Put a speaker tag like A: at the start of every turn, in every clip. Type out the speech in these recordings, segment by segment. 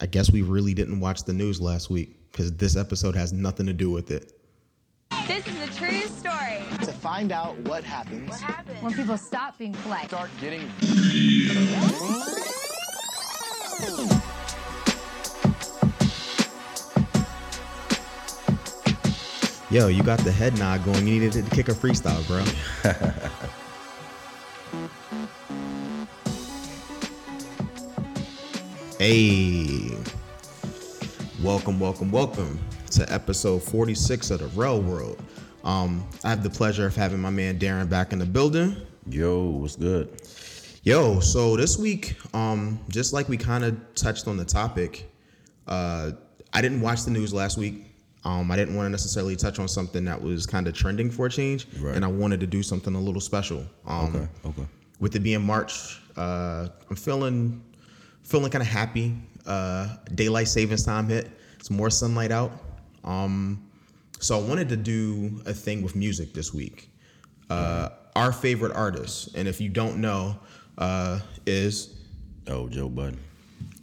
A: I guess we really didn't watch the news last week because this episode has nothing to do with it.
B: This is a true story.
C: to find out what happens
B: When people stop being polite.
C: start getting
A: Yo, you got the head nod going. You needed to kick a freestyle, bro. hey. Welcome, welcome, welcome to episode 46 of the Rail World. Um, I have the pleasure of having my man Darren back in the building.
D: Yo, what's good?
A: Yo, so this week, um, just like we kind of touched on the topic, uh, I didn't watch the news last week. Um, I didn't want to necessarily touch on something that was kind of trending for a change,
D: Right.
A: and I wanted to do something a little special. Um,
D: Okay, okay.
A: With it being March, uh, I'm feeling feeling kind of happy. Uh, daylight savings time hit. It's more sunlight out. Um, so I wanted to do a thing with music this week. Uh, our favorite artist, and if you don't know, uh, is
D: Oh, Joe Budden.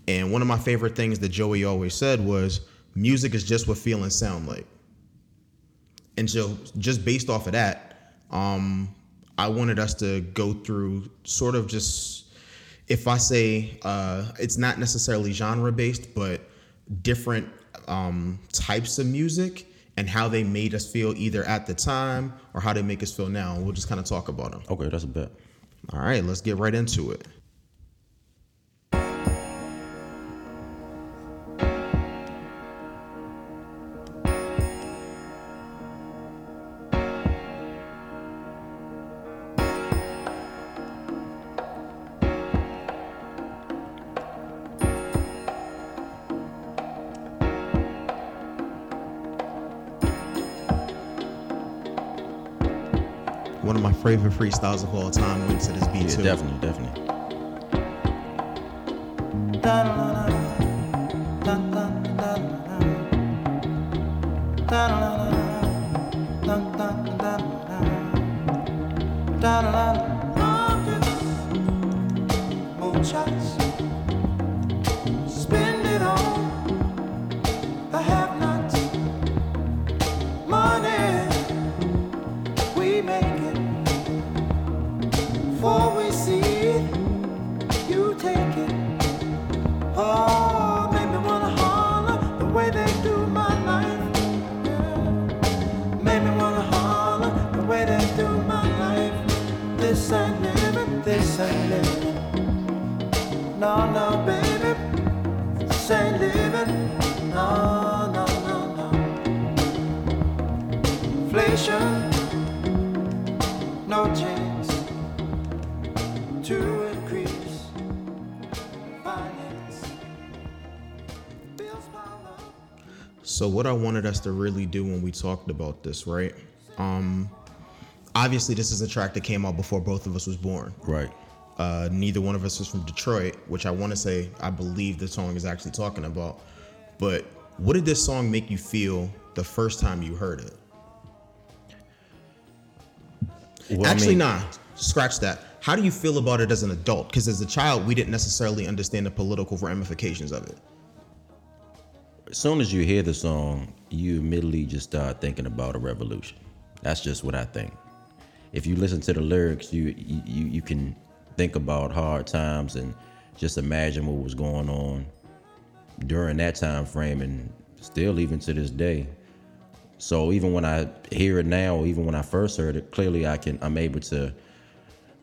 A: and one of my favorite things that Joey always said was music is just what feelings sound like. And so just based off of that, um, I wanted us to go through sort of just if I say uh, it's not necessarily genre based, but different um, types of music and how they made us feel either at the time or how they make us feel now. We'll just kind of talk about them.
D: Okay, that's a bet.
A: All right, let's get right into it. Favorite freestyles of all time went to this beat
D: Yeah,
A: too.
D: definitely, definitely.
E: Spend No, no, baby, this ain't living. No, no, no, no. Inflation, no chance to increase finance. Bills pile up.
A: So what I wanted us to really do when we talked about this, right? Um obviously this is a track that came out before both of us was born.
D: Right.
A: Uh neither one of us is from Detroit, which I want to say I believe the song is actually talking about. But what did this song make you feel the first time you heard it?
D: Well, I
A: actually
D: mean,
A: nah, scratch that. How do you feel about it as an adult? Because as a child, we didn't necessarily understand the political ramifications of it.
D: As soon as you hear the song, you immediately just start thinking about a revolution. That's just what I think. If you listen to the lyrics, you you you can think about hard times and just imagine what was going on during that time frame and still even to this day. So even when I hear it now, even when I first heard it, clearly I can I'm able to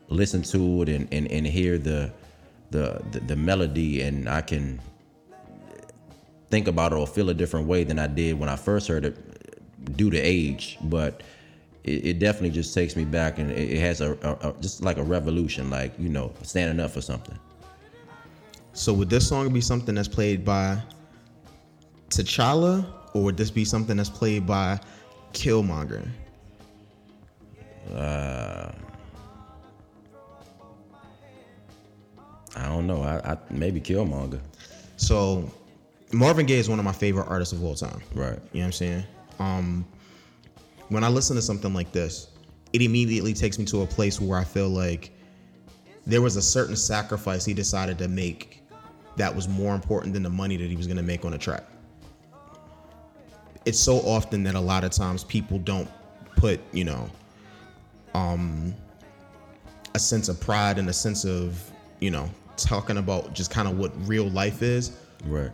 D: listen to it and, and, and hear the, the the the melody and I can think about it or feel a different way than I did when I first heard it due to age. But it, it definitely just takes me back and it, it has a, a, a just like a revolution, like you know, standing up for something.
A: So would this song be something that's played by T'Challa, or would this be something that's played by Killmonger?
D: Uh, I don't know. I, I maybe Killmonger.
A: So Marvin Gaye is one of my favorite artists of all time.
D: Right.
A: You know what I'm saying? Um, when I listen to something like this, it immediately takes me to a place where I feel like there was a certain sacrifice he decided to make that was more important than the money that he was going to make on a track. It's so often that a lot of times people don't put, you know, um, a sense of pride and a sense of, you know, talking about just kind of what real life is
D: Right.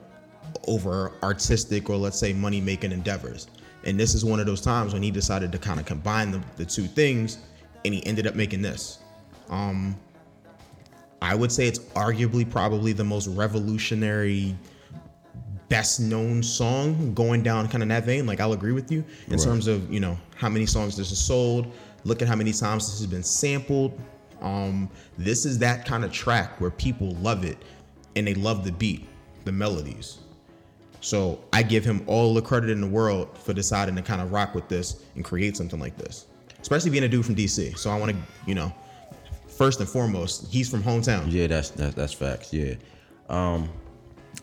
A: over artistic or let's say money making endeavors. And this is one of those times when he decided to kind of combine the, the two things and he ended up making this. Um I would say it's arguably probably the most revolutionary best known song going down kind of that vein. Like I'll agree with you in
D: Right.
A: terms of, you know, how many songs this has sold, look at how many times this has been sampled. Um, this is that kind of track where people love it and they love the beat, the melodies. So I give him all the credit in the world for deciding to kind of rock with this and create something like this. Especially being a dude from DC. So I want to, you know, first and foremost, he's from hometown.
D: Yeah, that's that's, that's facts. Yeah. Um,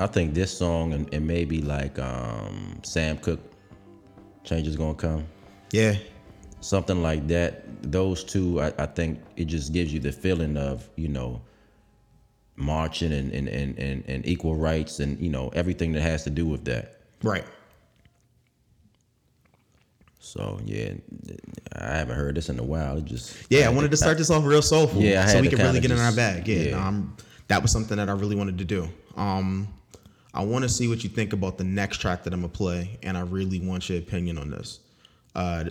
D: I think this song and, and maybe like um, Sam Cooke, change is gonna come.
A: Yeah.
D: something like that those two I, I think it just gives you the feeling of you know marching and and, and, and and equal rights and you know everything that has to do with that
A: Right.
D: so yeah i haven't heard this in a while it just
A: Yeah, I wanted to start this off real soulful.
D: Yeah, I
A: so we could really get in our bag. Yeah,
D: yeah.
A: no, that was something that I really wanted to do. Um, I want to see what you think about the next track that I'm gonna play, and I really want your opinion on this. Uh,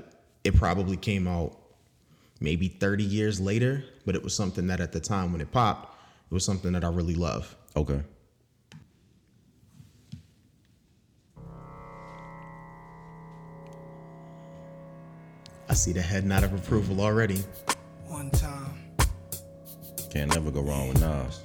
A: it probably came out maybe 30 years later, but it was something that at the time when it popped, it was something that I really love.
D: okay
A: I see the head nod of approval already.
E: One time,
D: can't never go wrong with nas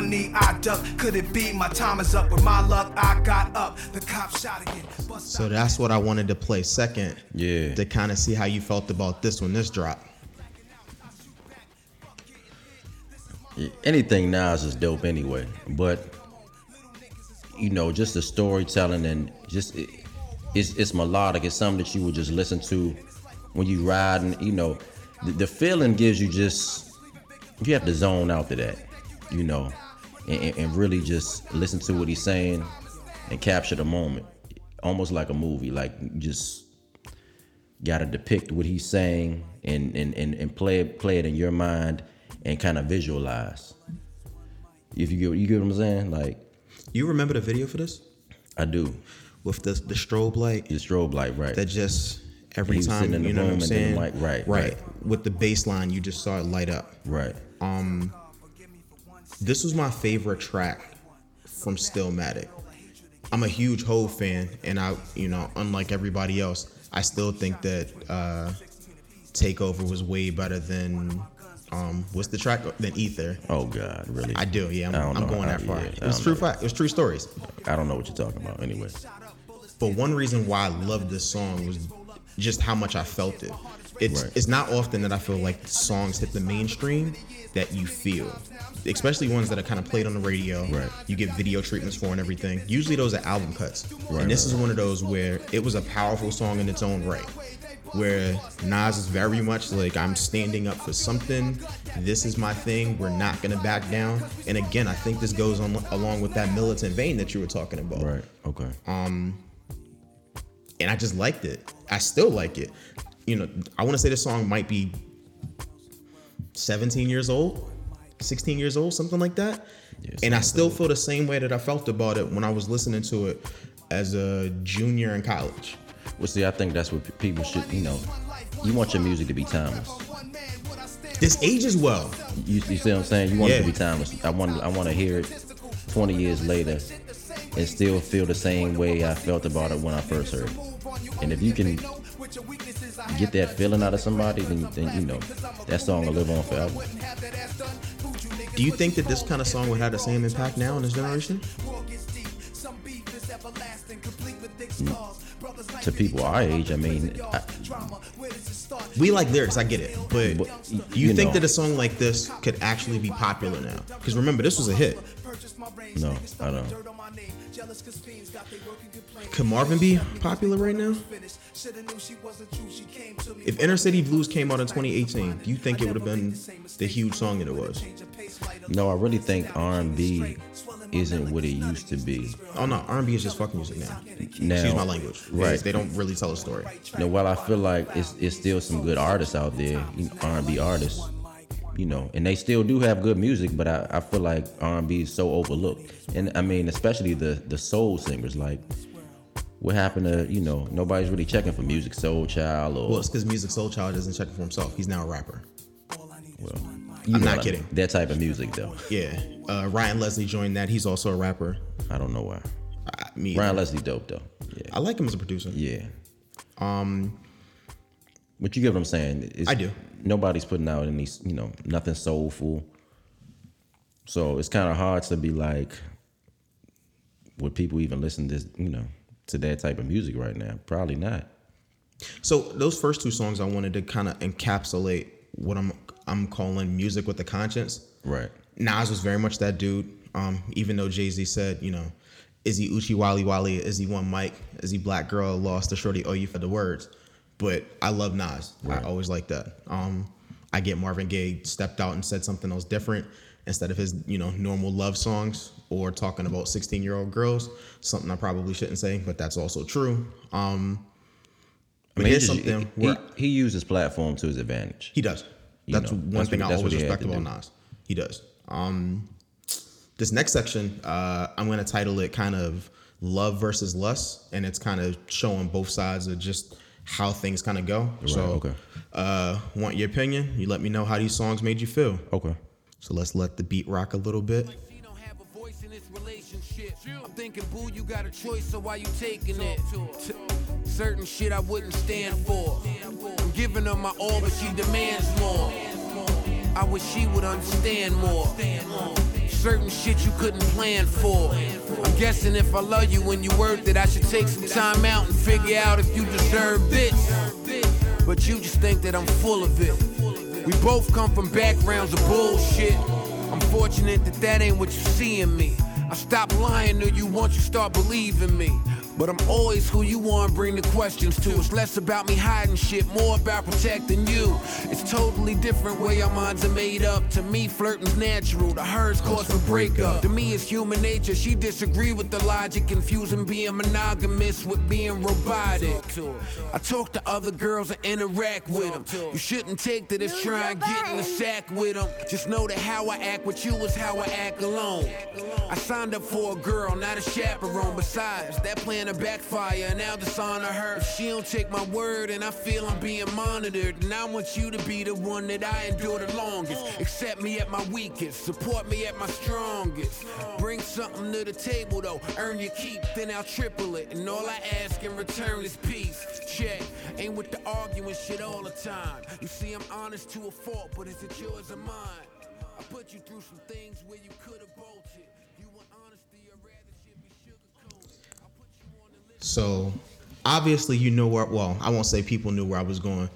E: Knee I duck. Could it be my time is up? With my luck, I got up. The cop shot again. Bust
A: So that's what I wanted to play second.
D: Yeah.
A: To kind of see how you felt about this one, this drop.
D: anything nas is just dope anyway but you know just the storytelling and just it, it's it's melodic it's something that you would just listen to when you ride and you know the, the feeling gives you just you have to zone out to that you know and, and- really just listen to what he's saying and capture the moment almost like a movie like just gotta depict what he's saying and and, and, and play it play it in your mind and kind of visualize. If you get you get what I'm saying, like
A: You remember the video for this?
D: I do.
A: With the the strobe light
D: The strobe light, right?
A: that just every time you know what I'm saying?
D: mic- right,
A: right.
D: right.
A: With the baseline, you just saw it light up.
D: right.
A: Um, This was my favorite track from Stillmatic. I'm a huge Hove fan, and I, you know, unlike everybody else, I still think that uh, Takeover was way better than um, what's the track than Ether.
D: Oh God, really?
A: I do, yeah. I'm,
D: I don't
A: I'm
D: know.
A: going
D: I-
A: that far.
D: yeah,
A: it was true fact. It was true stories.
D: I don't know what you're talking about. Anyway,
A: But one reason why I loved this song was just how much I felt it. It's
D: Right.
A: it's not often that I feel like songs hit the mainstream that you feel, especially ones that are kind of played on the radio.
D: Right.
A: You get video treatments for and everything. Usually those are album cuts,
D: Right,
A: and this
D: right,
A: is one of those where it was a powerful song in its own right. Where Nas is very much like I'm standing up for something. This is my thing. We're not gonna back down. And again, I think this goes on along with that militant vein that you were talking about
D: right? Okay. Um.
A: And I just liked it. I still like it. You know, I want to say this song might be 17 years old, 16 years old, something like that.
D: Yeah,
A: and I still feel the same way that I felt about it when I was listening to it as a junior in college.
D: Well, see, I think that's what people should. You know, you want your music to be timeless.
A: This ages well.
D: You, you see what I'm saying? You want it to be timeless. I want I want to hear it 20 years later and still feel the same way I felt about it when I first heard it. And if you can get that feeling out of somebody, then, then you know that song will live on forever.
A: Do you think that this kind of song would have the same impact now in this generation?
D: To people our age, I mean, I,
A: We like lyrics, I get it, but
D: But,
A: do you,
D: you
A: think
D: know.
A: that a song like this could actually be popular now? Because remember, this was a hit.
D: No, I don't.
A: Could Marvin be popular right now? If Inner City Blues came out in 2018, do you think it would have been the huge song that it was?
D: No, I really think R&B isn't what it used to be.
A: Oh no, R&B is just fuck music now.
D: Now,
A: Excuse my language.
D: Right.
A: They don't really tell a story.
D: No, while I feel like it's it's still some good artists out there, R&B artists, you know, and they still do have good music, but I, I feel like R&B is so overlooked, and I mean especially the the soul singers. Like, what happened to you know nobody's really checking for music, Soul Child or
A: Well, it's because Musiq Soulchild isn't checking for himself. He's now a rapper.
D: well, you
A: I'm not
D: like,
A: kidding.
D: That type of music though,
A: Yeah. Uh, Ryan Leslie joined that. He's also a rapper.
D: I don't know why.
A: I, me,
D: Ryan
A: either.
D: Leslie dope though. Yeah,
A: I like him as a producer.
D: yeah. Um, but you get what I'm saying? It's,
A: I do.
D: Nobody's putting out any, you know, nothing soulful. So it's kind of hard to be like, would people even listen to, you know, to that type of music right now? Probably not.
A: So those first two songs, I wanted to kind of encapsulate what I'm I'm calling music with a conscience.
D: Right.
A: Nas was very much that dude. Um, even though Jay Z said, you know, is he Oochie Wally Wally? Is he One Mic? Is he Black Girl lost to Shorty? Oh, you for the words. But I love Nas.
D: Right.
A: I always like that. Um, I get Marvin Gaye stepped out and said something else different instead of his, you know, normal love songs or talking about 16 year old girls. Something I probably shouldn't say, but that's also true. Um,
D: I mean,
A: here's
D: he,
A: something
D: he,
A: where
D: he used his platform to his advantage.
A: he does.
D: You
A: That's
D: know,
A: one
D: that's
A: thing
D: what-
A: I always
D: he
A: respect about
D: do.
A: Nas. He does. Um, this next section, uh, I'm going to title it kind of "Love versus Lust," and it's kind of showing both sides of just how things kind of go. so,
D: okay.
A: uh, want your opinion? You let me know how these songs made you feel.
D: Okay.
A: So let's let the beat rock a little bit.
F: She don't have a voice in this relationship. I'm thinking, boo, you got a choice, so why you taking it? T- certain shit I wouldn't stand for. I'm giving her my all, but she demands more. I wish she would understand more. Certain shit you couldn't plan for. I'm guessing if I love you when you worth it, I should take some time out and figure out if you deserve this. But you just think that I'm full of it. We both come from backgrounds of bullshit. I'm fortunate that that ain't what you see in me. I stop lying to you once you start believing me. But I'm always who you want bring the questions to. It's less about me hiding shit, more about protecting you. It's totally different way our minds are made up. To me, flirting's natural. To her, it's cause for breakup. To me, it's human nature. She disagree with the logic, confusing being monogamous with being robotic. I talk to other girls and interact with them. You shouldn't take to this trying and get in the sack with them. Just know that how I act with you is how I act alone. I signed up for a girl, not a chaperone. Besides, that plan to backfire I'll dishonor her. If she don't take my word and I feel I'm being monitored, and I want you to be the one that I endure the longest. Accept me at my weakest, support me at my strongest. Bring something to the table though, earn your keep, then I'll triple it. And all I ask in return is peace. Check, ain't with the arguing shit all the time. You see, I'm honest to a fault, but is it yours or mine? I put you through some things where you could have bolted.
A: So obviously, you know where. Well, I won't say people knew where I was going.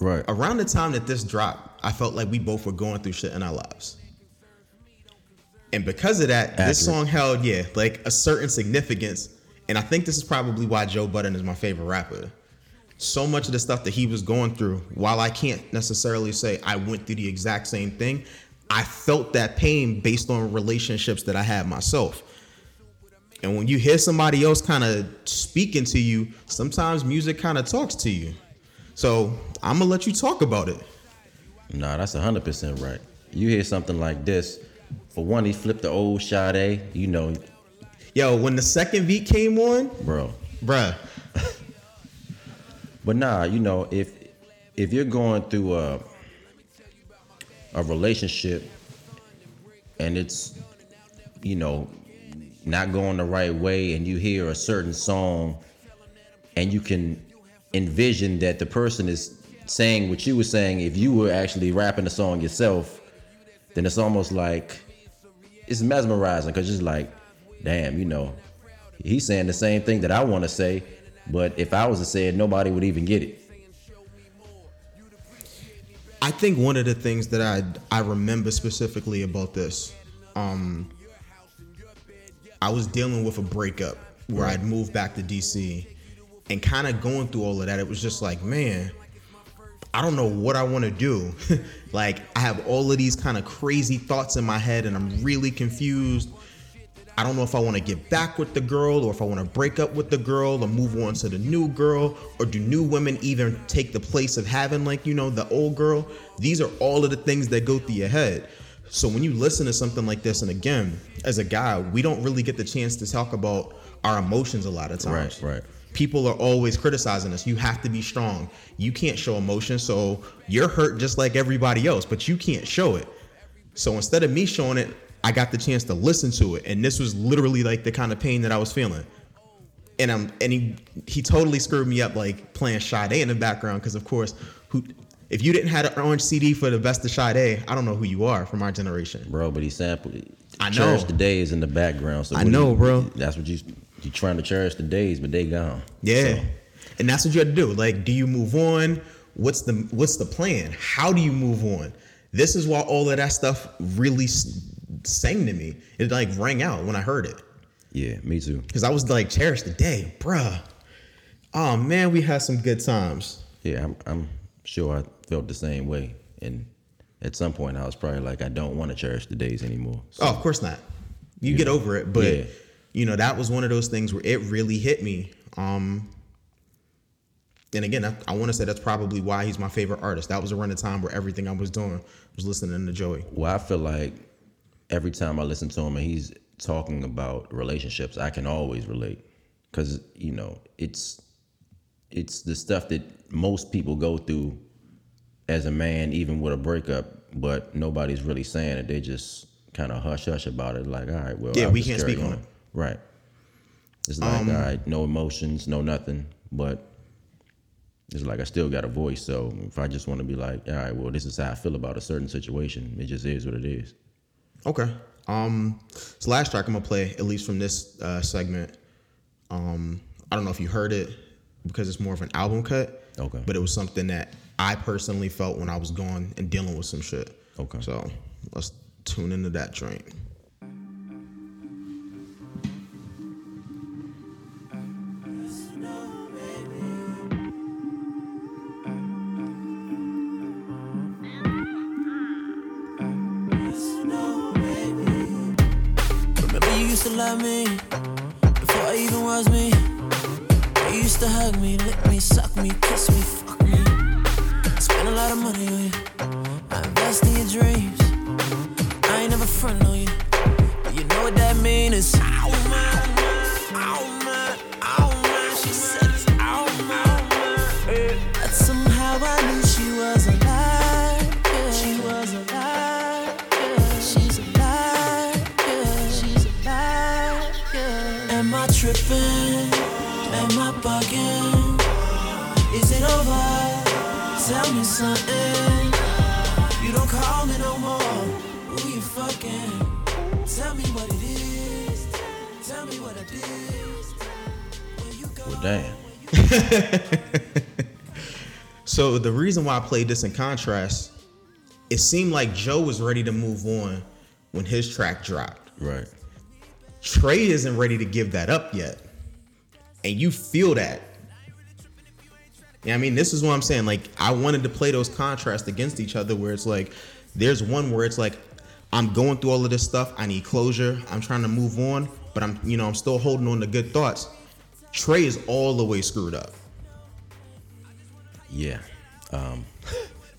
D: Right.
A: Around the time that this dropped, I felt like we both were going through shit in our lives. And because of that, this song held, yeah, like a certain significance. And I think this is probably why Joe Budden is my favorite rapper. So much of the stuff that he was going through, while I can't necessarily say I went through the exact same thing, I felt that pain based on relationships that I had myself. And when you hear somebody else kind of speaking to you, sometimes music kind of talks to you. So I'm gonna let you talk about it.
D: Nah, that's hundred percent right. You hear something like this. For one, he flipped the old Sade. You know,
A: Yo, when the second beat came on,
D: bro.
A: bruh,
D: But nah, you know, if if you're going through a a relationship and it's you know not going the right way and you hear a certain song and you can envision that the person is saying what you were saying if you were actually rapping the song yourself then it's almost like it's mesmerizing because it's like, damn, you know, he's saying the same thing that I want to say, but if I was to say it, nobody would even get it.
A: I think one of the things that I I remember specifically about this, um, I was dealing with a breakup where I'd moved back to DC, and kind of going through all of that. It was just like, man, I don't know what I want to do. like I have all of these kind of crazy thoughts in my head, and I'm really confused. I don't know if I want to get back with the girl or if I want to break up with the girl or move on to the new girl or do new women even take the place of having like, you know, the old girl? These are all of the things that go through your head. So when you listen to something like this and again, as a guy, we don't really get the chance to talk about our emotions a lot of times.
D: Right, right.
A: People are always criticizing us. You have to be strong. You can't show emotion, so you're hurt just like everybody else, but you can't show it. So instead of me showing it, I got the chance to listen to it, and this was literally like the kind of pain that I was feeling. And I'm and he he totally screwed me up like playing Sade in the background because of course who if you didn't have an orange CD for the best of Sade, I don't know who you are from our generation.
D: Bro, but he sampled it.
A: I know.
D: Cherish the days in the background. So
A: I know,
D: you-
A: bro.
D: That's what you you trying to cherish the days, but they gone.
A: Yeah.
D: So,
A: And that's what you have to do. Like, do you move on? What's the what's the plan? How do you move on? This is why all of that stuff really sang to me. It like rang out when I heard it.
D: yeah, me too.
A: Cause I was like, cherish the day, bruh. Oh man, we had some good times.
D: Yeah, I'm, I'm sure I felt the same way. And at some point, I was probably like, I don't want to cherish the days anymore. So,
A: Oh, of course not. You get over it, but
D: Yeah.
A: you know that was one of those things where it really hit me. Um, and again, I, I want to say that's probably why he's my favorite artist. That was around the time where everything I was doing was listening to Joey.
D: well, I feel like every time I listen to him and he's talking about relationships, I can always relate because you know it's it's the stuff that most people go through as a man, even with a breakup. But nobody's really saying it. They just kind of hush hush about it. Like, all right, well,
A: Yeah,
D: I'll
A: we can't speak on it.
D: Right. It's like,
A: Um,
D: all right, no emotions, no nothing. But it's like I still got a voice. So if I just want to be like, all right, well, this is how I feel about a certain situation, it just is what it is.
A: Okay. Um, so last track I'm gonna play, at least from this uh, segment. Um, I don't know if you heard it because it's more of an album cut.
D: Okay.
A: But it was something that I personally felt when I was going and dealing with some shit.
D: Okay.
A: So let's tune into that joint.
E: Remember you used to love me before I even was me. You used to hug me, lick me, suck me, kiss me, Spend a lot of money on you. I invest in your dreams. I ain't never front on you. But you know what that means? Ow ow man, ow something. You don't call me no more. Who you fucking? Tell me what it is. Tell me what it is. Where you go?
D: Well, damn.
A: So the reason why I played this in contrast, it seemed like Joe was ready to move on when his track dropped.
D: Right.
A: Trey isn't ready to give that up yet. And you feel that. Yeah, I mean, this is what I'm saying. Like, I wanted to play those contrasts against each other where it's like, there's one where it's like, I'm going through all of this stuff. I need closure. I'm trying to move on, but I'm, you know, I'm still holding on to good thoughts. Trey is all the way screwed up.
D: Yeah. Um,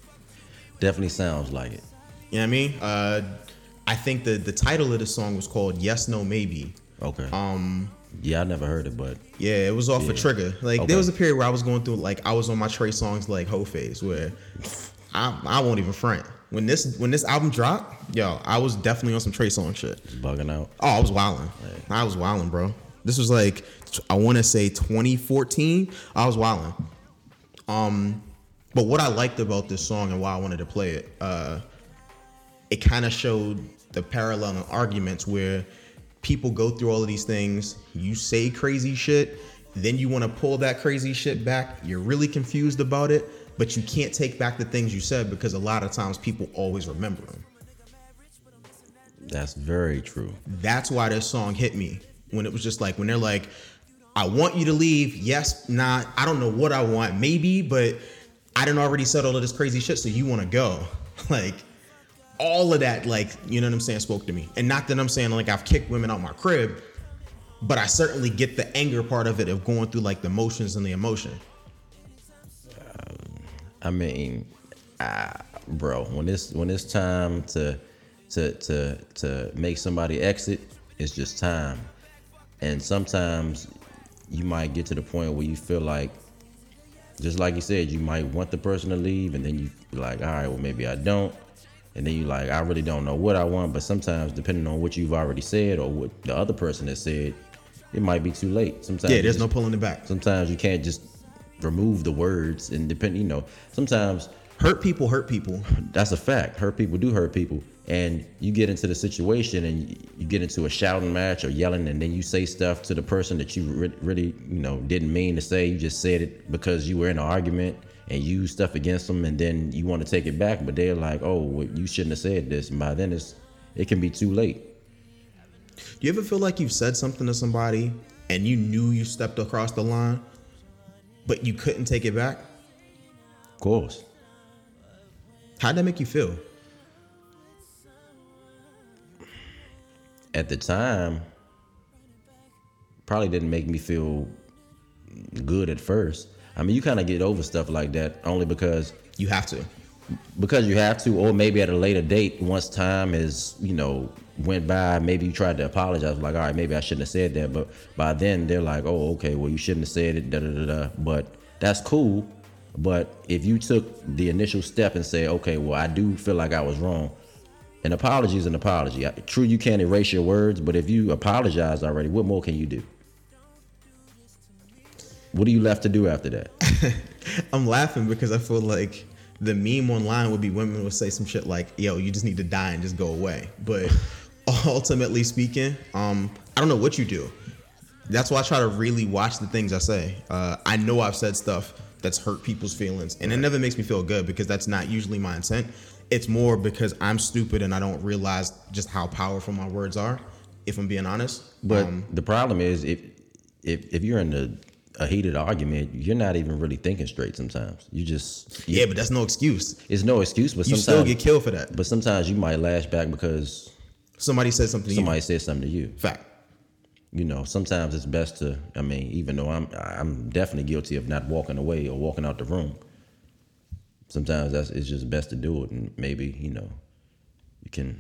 D: definitely sounds like it.
A: You know what I mean? Uh, I think the the title of the song was called Yes, No, Maybe.
D: Okay. Um. Yeah, I never heard it, but
A: Yeah, it was off a Trigga. Like
D: Okay.
A: there was a period where I was going through like I was on my Trey Songz like whole phase where I I won't even front. When this when this album dropped, yo, I was definitely on some Trey song shit.
D: bugging out.
A: Oh, I was wilding. I was wilding, bro. This was like I want to say 2014. I was wilding. Um, but what I liked about this song and why I wanted to play it, uh, it kind of showed the parallel in arguments where people go through all of these things. You say crazy shit, then you want to pull that crazy shit back. You're really confused about it, but you can't take back the things you said because a lot of times people always remember them.
D: That's very true.
A: That's why this song hit me when it was just like when they're like, "I want you to leave." Yes, not. I don't know what I want. Maybe, but I didn't already said all of this crazy shit, so you want to go? Like all of that, like you know what I'm saying, spoke to me. And not that I'm saying like I've kicked women out my crib, but I certainly get the anger part of it of going through like the motions and the emotion.
D: I mean, bro, when it's when it's time to to to to make somebody exit, it's just time. And sometimes you might get to the point where you feel like, just like you said, you might want the person to leave, and then you like, all right, well maybe I don't. And then you like, I really don't know what I want. But sometimes, depending on what you've already said or what the other person has said, it might be too late. Sometimes
A: Yeah, there's
D: just-
A: no pulling it back.
D: sometimes you can't just remove the words and depend you know sometimes
A: Hurt people hurt people.
D: that's a fact hurt people do hurt people and you get into the situation and you- get into a shouting match or yelling and then you say stuff to the person that you re- really you know didn't mean to say you just said it because you were in an argument and use stuff against them and then you want to take it back but they're like oh well, you shouldn't have said this and by then it's it can be too late
A: Do you ever feel like you've said something to somebody and you knew you stepped across the line, but you couldn't take it back?
D: of course
A: How'd that make you feel?
D: at the time probably didn't make me feel good at first. I mean, you kind of get over stuff like that only because
A: You have to.
D: because you have to, or maybe at a later date, once time is you know went by, maybe you tried to apologize, like all right, maybe I shouldn't have said that, but by then they're like, oh, okay, well you shouldn't have said it, da da da da. But that's cool. But if you took the initial step and say, okay, well I do feel like I was wrong, an apology is an apology. True, you can't erase your words, but if you apologize already, what more can you do? What are you left to do after that?
A: I'm laughing because I feel like the meme online would be women would say some shit like, yo, you just need to die and just go away. But ultimately speaking, um, I don't know what you do. That's why I try to really watch the things I say. Uh, I know I've said stuff that's hurt people's feelings, and it never makes me feel good because that's not usually my intent. It's more because I'm stupid and I don't realize just how powerful my words are. If I'm being honest,
D: But
A: Um,
D: the problem is if if if you're in a, a heated argument, you're not even really thinking straight sometimes. You just
A: yeah, but that's no excuse.
D: it's no excuse, but
A: You
D: sometimes
A: still get killed for that.
D: But sometimes you might lash back because
A: Somebody said something to
D: somebody
A: you.
D: said something to you.
A: Fact.
D: You know, sometimes it's best to. I mean, even though I'm I'm definitely guilty of not walking away or walking out the room. Sometimes that's it's just best to do it, and maybe you know, you can.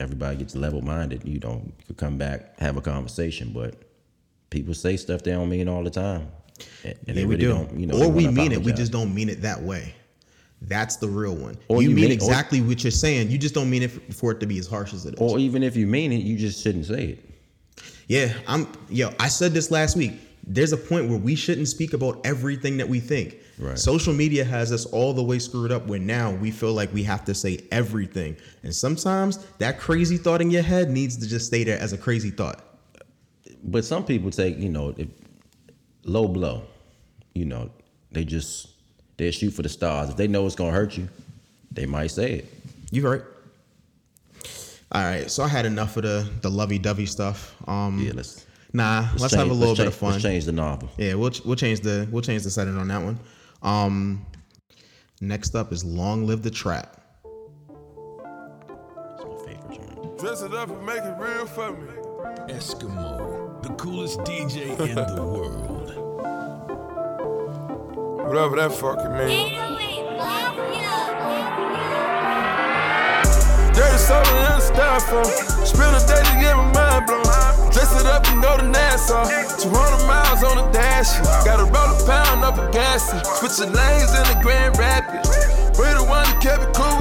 D: Everybody gets level minded. You know, you could come back, have a conversation, but people say stuff they don't mean all the time, and, and they
A: yeah, we
D: really
A: do.
D: don't. You know,
A: or we mean it. We just don't mean it that way. That's the real one.
D: Or
A: you,
D: you
A: mean
D: mean- or-
A: exactly what you're saying. You just don't mean it for, for it to be as harsh as it is.
D: Or even if you mean it, you just shouldn't say it.
A: yeah, I'm. Yo, I said this last week. There's a point where we shouldn't speak about everything that we think.
D: Right.
A: Social media has us all the way screwed up where now we feel like we have to say everything. And sometimes that crazy thought in your head needs to just stay there as a crazy thought.
D: But some people take you know if, low blow you know they just they shoot for the stars if they know it's gonna hurt you they might say it
A: You right. All right, so I had enough of the the lovey dovey stuff. Um,
D: yeah let's
A: Nah, let's,
D: change-
A: have a little bit
D: change-
A: of fun.
D: let's change the novel
A: Yeah, we'll we'll change the we'll change the setting on that one. Um, next up is "Long Live the Trap."
D: It's my favorite joint.
G: Dress it up and make it real for me.
H: Eskimo, the coolest DJ in the world.
G: Whatever that fucking means. Dirty soda in the styrofoam. Spend a day to get my mind blown. Dress it up and go to Nassau. 200 miles on the dash. Gotta roll a pound up a gas. Switching lanes in the Grand Rapids. We the one that kept it cool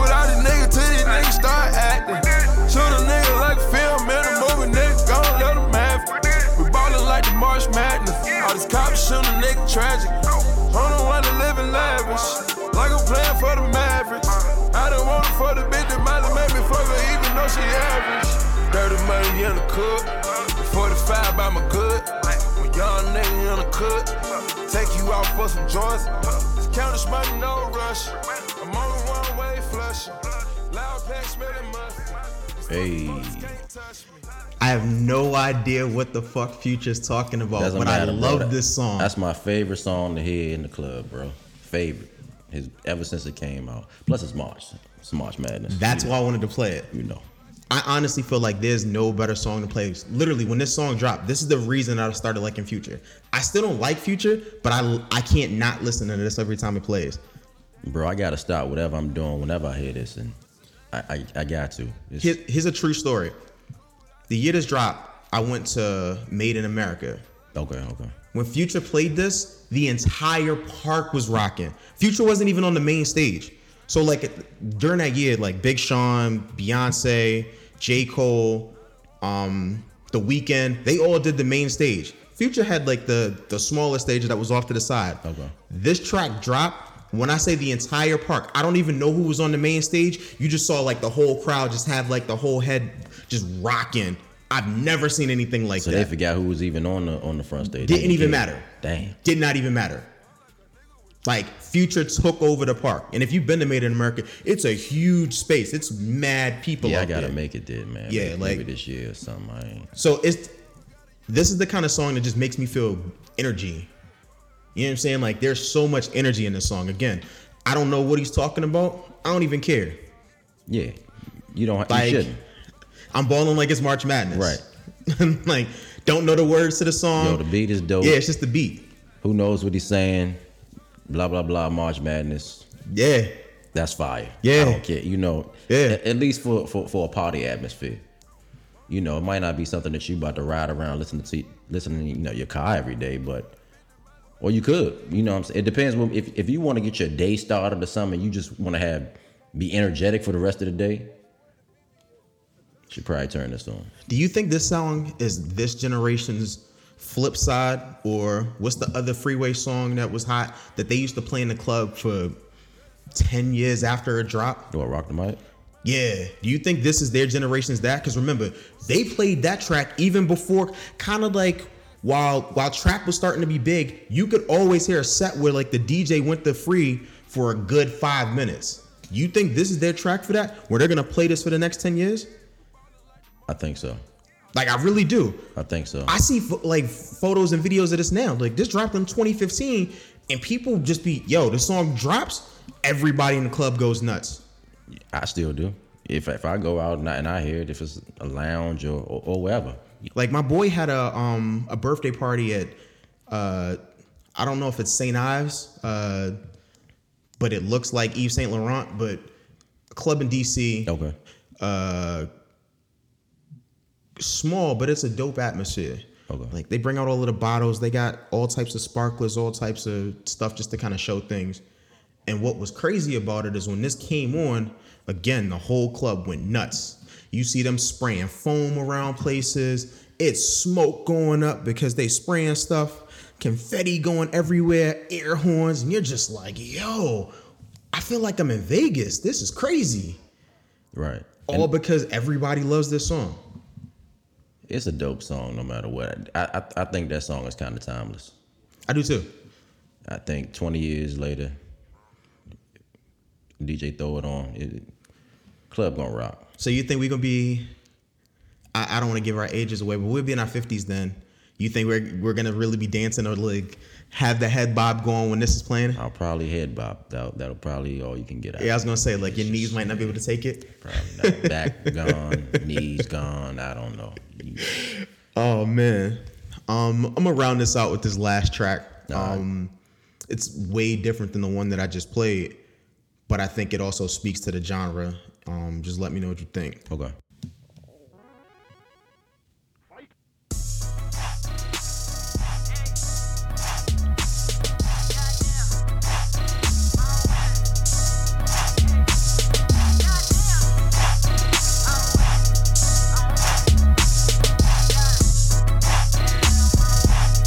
G: All these cops shootin' a nigga tragic. On the one that living lavish. Like I'm playing for the Mavericks. I don't want it for the bitch that might have made me further even though she average. Dirty money in the cook. 45 by my good. When young nigga in the cook. Take you out for some joints. Count this money, no rush. I'm on the one way flush. Loud pack smelling must.
D: Hey,
A: I have no idea what the fuck Future's talking about,
D: doesn't
A: but I
D: matter, bro.
A: love
D: That-
A: this song.
D: That's my favorite song to hear in the club, bro. Favorite. His ever since it came out. Plus it's March. It's March Madness.
A: That's why I wanted to play it.
D: you know.
A: I honestly feel like there's no better song to play. Literally, when this song dropped, this is the reason I started liking Future. I still don't like Future, but I I can't not listen to this every time it plays.
D: Bro, I gotta stop whatever I'm doing whenever I hear this and I I, I got to. It's,
A: Here, here's a true story. The year this dropped, I went to Made in America.
D: okay, okay.
A: When Future played this, the entire park was rocking. Future wasn't even on the main stage. So like during that year, like Big Sean, Beyonce, J. Cole, um, The Weeknd, they all did the main stage. Future had like the the smaller stage that was off to the side.
D: Okay.
A: This track dropped. When I say the entire park, I don't even know who was on the main stage. You just saw like the whole crowd just have like the whole head just rocking. I've never seen anything like
D: So
A: that.
D: So they forgot who was even on the on the front stage.
A: Didn't even
D: cared.
A: matter.
D: Damn.
A: Did not even matter. Like Future took over the park, and if you've been to Made in America, it's a huge space. It's mad people.
D: Yeah, I gotta
A: there.
D: make it there, man.
A: Yeah,
D: maybe,
A: like-
D: maybe this year or something.
A: So it's this is the kind of song that just makes me feel energy. You know what I'm saying? Like there's so much energy in this song. Again, I don't know what he's talking about. I don't even care.
D: Yeah. You don't
A: Like
D: you shouldn't.
A: I'm balling like it's March Madness.
D: Right.
A: like don't know the words to the song.
D: Yo, the beat is dope.
A: yeah, it's just the beat.
D: Who knows what he's saying? Blah blah blah. March Madness.
A: Yeah.
D: That's fire.
A: Yeah.
D: I don't care. You know.
A: Yeah.
D: At, at least for, for for a party atmosphere. You know, it might not be something that you about to ride around listening to listening, you know, your car every day, but or you could. You know what I'm saying? It depends if if you want to get your day started or something, you just want to have be energetic for the rest of the day. Should probably turn this on.
A: Do you think this song is this generation's flip side, or what's the other freeway song that was hot that they used to play in the club for ten years after a drop?
D: Do I rock the mic?
A: Yeah. Do you think this is their generation's that? Because remember, they played that track even before, kind of like while while trap was starting to be big. You could always hear a set where like the DJ went to free for a good five minutes. You think this is their track for that? Where they're gonna play this for the next ten years?
D: I think so.
A: Like I really do.
D: I think so.
A: I see like photos and videos of this now. Like this dropped in 2015, and people just be, yo, the song drops, everybody in the club goes nuts.
D: I still do. If if I go out and I, and I hear it, if it's a lounge or or, or wherever,
A: Like my boy had a um a birthday party at uh I don't know if it's St. Ives, uh, but it looks like Yves Saint Laurent, but a club in DC.
D: okay.
A: uh small, but it's a dope atmosphere.
D: Okay.
A: Like they bring out all of the bottles, they got all types of sparklers, all types of stuff just to kind of show things. And what was crazy about it is when this came on, again, the whole club went nuts. You see them spraying foam around places. It's smoke going up because they spraying stuff, confetti going everywhere, air horns, and you're just like, yo, I feel like I'm in Vegas. This is crazy.
D: Right.
A: All
D: And
A: because everybody loves this song.
D: it's a dope song, no matter what. I I, I think that song is kind of timeless.
A: I do too.
D: I think 20 years later, DJ throw it on, it, club gonna rock.
A: So you think we're gonna be? I, I don't want to give our ages away, but we'll be in our fifties then. You think we're we're gonna really be dancing or like have the head bob going when this is playing?
D: I'll probably head bob. That'll, that'll probably all you can get out.
A: Yeah, I was gonna say like your knees might not be able to take it.
D: Probably not. Back gone, knees gone. I don't know.
A: Oh man, um, I'm gonna round this out with this last track. Um, it's way different than the one that I just played, but I think it also speaks to the genre. Um, just let me know what you think.
D: Okay.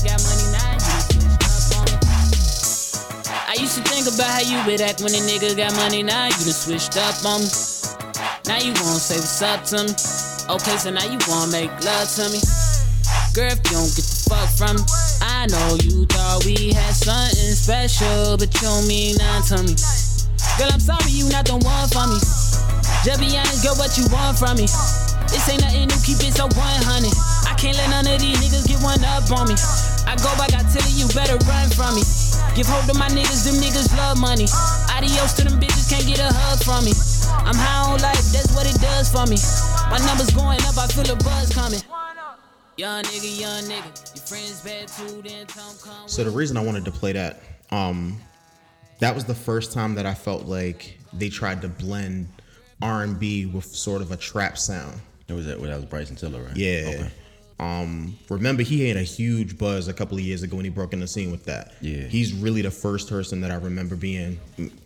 I: Got money now, you switched up on me. I used to think about how you would act when a nigga got money now, you done switched up on me. Now you wanna say what's up to me. Okay, so now you wanna make love to me. Girl, if you don't get the fuck from me, I know you thought we had something special, but you don't mean nothing to me. Girl, I'm sorry you not the one for me. Just be honest, girl, what you want from me? This ain't nothing new, keep it so 100. I can't let none of these niggas get one up on me. I go back, I tell you, you better run from me. Give hope to my niggas, them niggas love money. Adios to them bitches, can't get a hug from me. I'm high on life, that's what it does for me. My numbers going up, I feel a buzz coming. Young nigga, young nigga, your friends bad too, then tell 'em come.
A: So the reason I wanted to play that, um, that was the first time that I felt like they tried to blend R and B with sort of a trap sound.
D: It was that. That was Bryson Tiller, right?
A: Yeah.
D: Okay.
A: Um, remember he had a huge buzz a couple of years ago when he broke in the scene with that.
D: Yeah.
A: He's really the first person that I remember being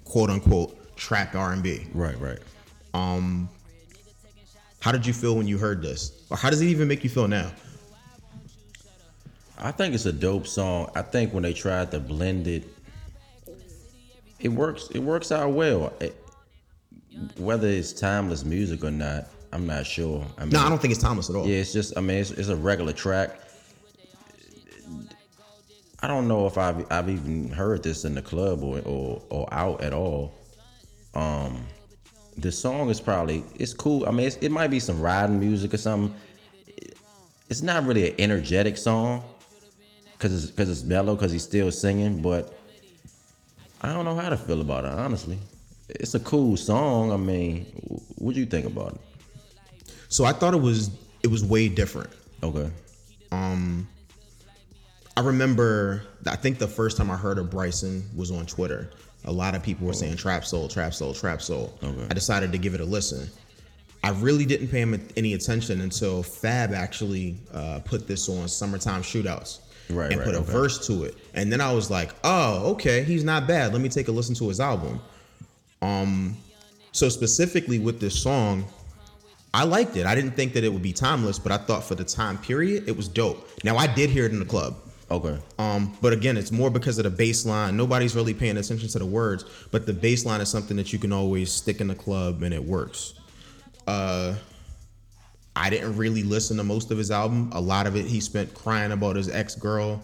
A: quote unquote trap R and B.
D: Right. Right.
A: Um, how did you feel when you heard this, or how does it even make you feel now?
D: I think it's a dope song. I think when they tried to blend it, it works. It works out well. It- whether it's timeless music or not, I'm not sure. I mean,
A: No, I don't think it's timeless at all.
D: Yeah, it's just. I mean, it's, it's a regular track. I don't know if I've I've even heard this in the club or or, or out at all. Um, the song is probably it's cool. I mean, it's, it might be some riding music or something. It's not really an energetic song because it's because it's mellow because he's still singing, but I don't know how to feel about it honestly. It's a cool song. I mean, what do you think about it?
A: So I thought it was it was way different.
D: Okay.
A: Um, I remember. I think the first time I heard of Bryson was on Twitter. A lot of people were saying trap soul, trap soul, trap soul.
D: Okay.
A: I decided to give it a listen. I really didn't pay him any attention until Fab actually uh, put this on Summertime Shootouts
D: Right,
A: and
D: right,
A: put a
D: okay.
A: verse to it. And then I was like, oh, okay, he's not bad. Let me take a listen to his album. Um, so specifically with this song, I liked it. I didn't think that it would be timeless, but I thought for the time period, it was dope. Now I did hear it in the club.
D: Okay.
A: Um, but again, it's more because of the baseline. Nobody's really paying attention to the words, but the baseline is something that you can always stick in the club and it works. Uh, I didn't really listen to most of his album. A lot of it he spent crying about his ex girl,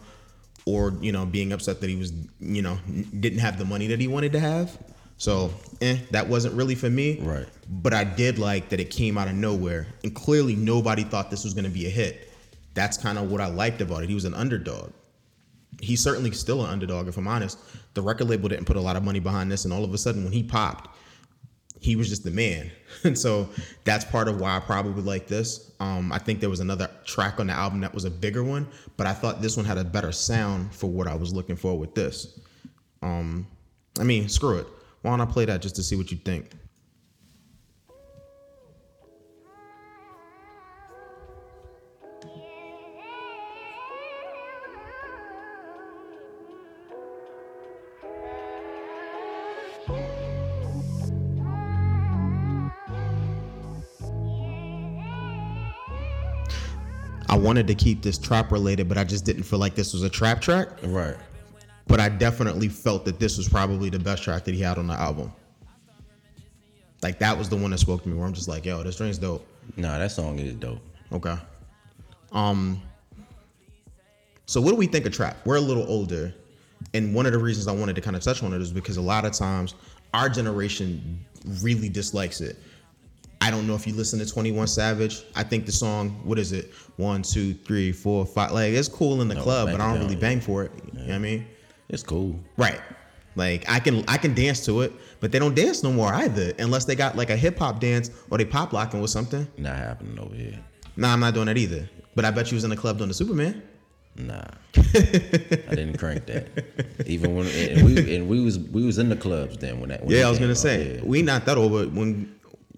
A: or you know being upset that he was you know didn't have the money that he wanted to have. So eh, that wasn't really for me.
D: Right.
A: But I did like that it came out of nowhere, and clearly nobody thought this was going to be a hit. That's kind of what I liked about it. He was an underdog. He's certainly still an underdog, if I'm honest. The record label didn't put a lot of money behind this, and all of a sudden, when he popped, he was just the man. And so that's part of why I probably like this. Um, I think there was another track on the album that was a bigger one, but I thought this one had a better sound for what I was looking for with this. Um, I mean, screw it. Why don't I play that just to see what you think? Wanted to keep this trap related, but I just didn't feel like this was a trap track.
D: Right.
A: But I definitely felt that this was probably the best track that he had on the album. Like that was the one that spoke to me where I'm just like, yo, this drink's dope.
D: Nah, that song is dope.
A: Okay. Um so what do we think of trap? We're a little older. And one of the reasons I wanted to kind of touch on it is because a lot of times our generation really dislikes it. I don't know if you listen to 21 Savage. I think the song, what is it? One, two, three, four, five. Like it's cool in the
D: No,
A: club, but I don't
D: down,
A: really
D: yeah.
A: bang for it. You know what I mean?
D: It's cool.
A: Right. Like I can I can dance to it, but they don't dance no more either, unless they got like a hip hop dance or they pop locking with something.
D: Not happening over here.
A: Nah, I'm not doing that either. But I bet you was in the club doing the Superman.
D: Nah, I didn't crank that. Even when and we and we was we was in the clubs then when that. When
A: Yeah, I was gonna
D: out,
A: say
D: yeah.
A: we not that old, but when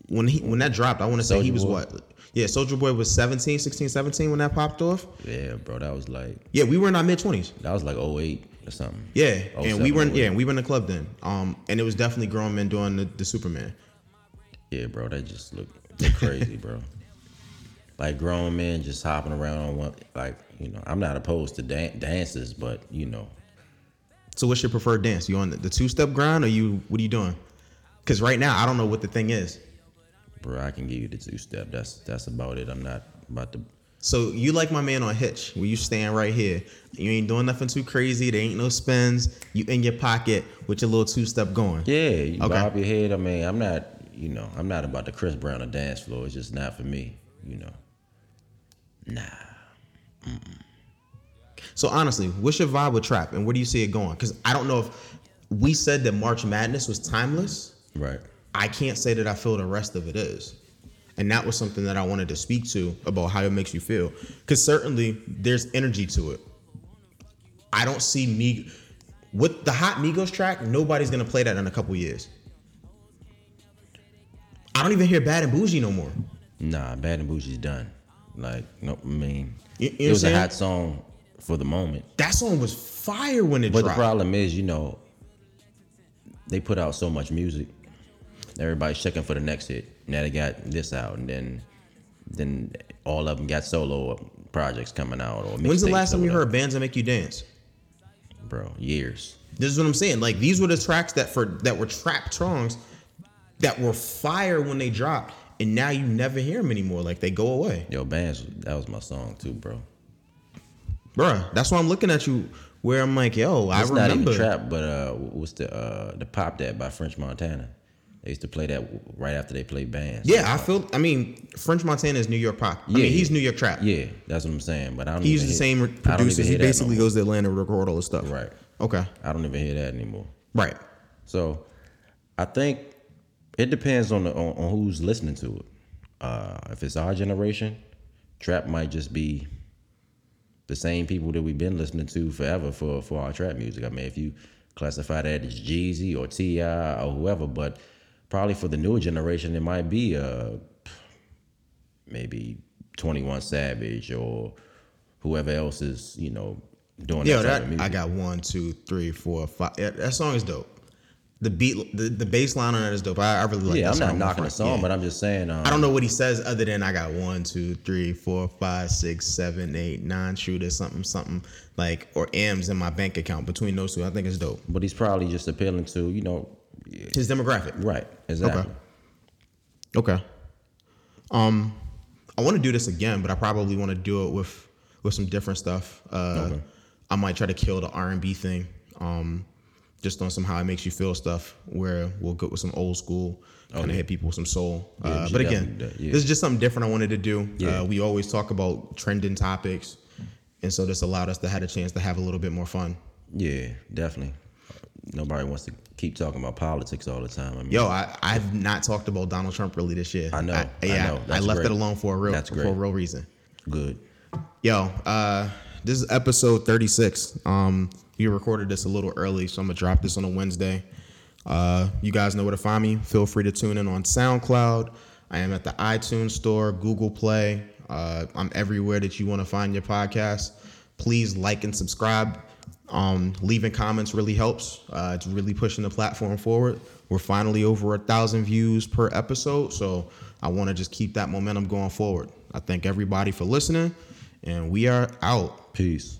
A: when he when that dropped, I want to say he was
D: Boy.
A: what? Yeah, Soulja Boy was 17, 16, 17 when that popped off.
D: Yeah, bro, that was like
A: Yeah, we were in our mid 20s.
D: that was like 08 or something.
A: Yeah, and we were in,
D: 08.
A: yeah, and we were in the club then. Um, and it was definitely grown men doing the, the Superman.
D: Yeah, bro, that just looked, looked crazy, bro. Like grown men just hopping around on one. Like you know, I'm not opposed to dan- dances, but you know,
A: So what's your preferred dance? You on the, the two step grind or you what are you doing? Because right now I don't know what the thing is.
D: Bro, I can give you the two step. That's that's about it. I'm not about to.
A: So you like my man on Hitch, where you stand right here. You ain't doing nothing too crazy. There ain't no spins. You in your pocket with your little two step going.
D: Yeah, you
A: Okay.
D: bob your head. I mean, I'm not. You know, I'm not about the Chris Brown on dance floor. It's just not for me. You know. Nah.
A: So honestly, what's your vibe with trap, and where do you see it going? Because I don't know if we said that March Madness was timeless.
D: Right.
A: I can't say that I feel the rest of it is. And that was something that I wanted to speak to about how it makes you feel. Because certainly there's energy to it. I don't see me with the Hot Migos track, nobody's gonna play that in a couple years. I don't even hear Bad and Boujee no more.
D: Nah, Bad and Boujee's done. Like, no, I mean,
A: You- you
D: it was a hot song for the moment.
A: That song was fire when it dropped.
D: But the problem is, you know, they put out so much music. Everybody's checking for the next hit. Now they got this out, and then then all of them got solo projects coming out. Or
A: When's the last time you heard bands that make you dance?
D: bro? Years.
A: This is what I'm saying. Like these were the tracks that for that were trap songs that were fire when they dropped, and now you never hear them anymore. Like they go away,
D: Yo, bands. That was my song too, bro.
A: Bruh, That's why I'm looking at you. Where I'm like, yo, I
D: It's not even trap, but uh, what's the uh the pop that by French Montana? They used to play that right after they played bands.
A: Yeah, I feel. I mean, French Montana is New York pop. I
D: Yeah,
A: mean, he's. New York trap.
D: Yeah, that's what I'm saying. But I don't.
A: he
D: even
A: uses the
D: hear-
A: same
D: I
A: producers. He
D: that no
A: basically goes to Atlanta to record all the stuff.
D: Right.
A: Okay.
D: I don't even hear that anymore.
A: Right.
D: So I think it depends on the on, on who's listening to it. Uh, if it's our generation, trap might just be the same people that we've been listening to forever for for our trap music. I mean, if you classify that as Jeezy or T.I. or whoever, but probably for the newer generation, it might be uh maybe Twenty One Savage or whoever else is you know doing
A: Yo,
D: that,
A: that. I got one, two, three, four, five. Yeah, that song is dope. The beat, the, the bass line on that is dope. I, I really like.
D: yeah,
A: that
D: I'm
A: song
D: not knocking the song,
A: Yeah.
D: but I'm just saying. Um,
A: I don't know what he says other than I got one, two, three, four, five, six, seven, eight, nine shooters, something, something like or M's in my bank account. Between those two, I think it's dope.
D: But he's probably just appealing to, you know,
A: His demographic.
D: right, exactly.
A: Okay. Okay. Um, I want to do this again, but I probably want to do it with with some different stuff. Uh,
D: Okay.
A: I might try to kill the R and B thing. Um, just on some how it makes you feel stuff. Where we'll go with some old school, kind of
D: Okay.
A: hit people with some soul.
D: Yeah,
A: uh, but again,
D: that, yeah.
A: this is just something different I wanted to do.
D: Yeah.
A: Uh, we always talk about trending topics, and so this allowed us to have a chance to have a little bit more fun.
D: Yeah, definitely. Nobody wants to keep talking about politics all the time. I mean,
A: Yo, I, I've not talked about Donald Trump really this year.
D: I know, I
A: yeah,
D: know.
A: I left
D: great.
A: it alone for a real for a real reason.
D: good.
A: Yo, uh, this is episode 36. Um, we recorded this a little early, so I'm gonna drop this on a Wednesday. Uh, you guys know where to find me. Feel free to tune in on SoundCloud. I am at the iTunes Store, Google Play. Uh, I'm everywhere that you want to find your podcast. Please like and subscribe. Um, leaving comments really helps. Uh, it's really pushing the platform forward. We're finally over a thousand views per episode, so I want to just keep that momentum going forward. I thank everybody for listening, and we are out.
D: Peace.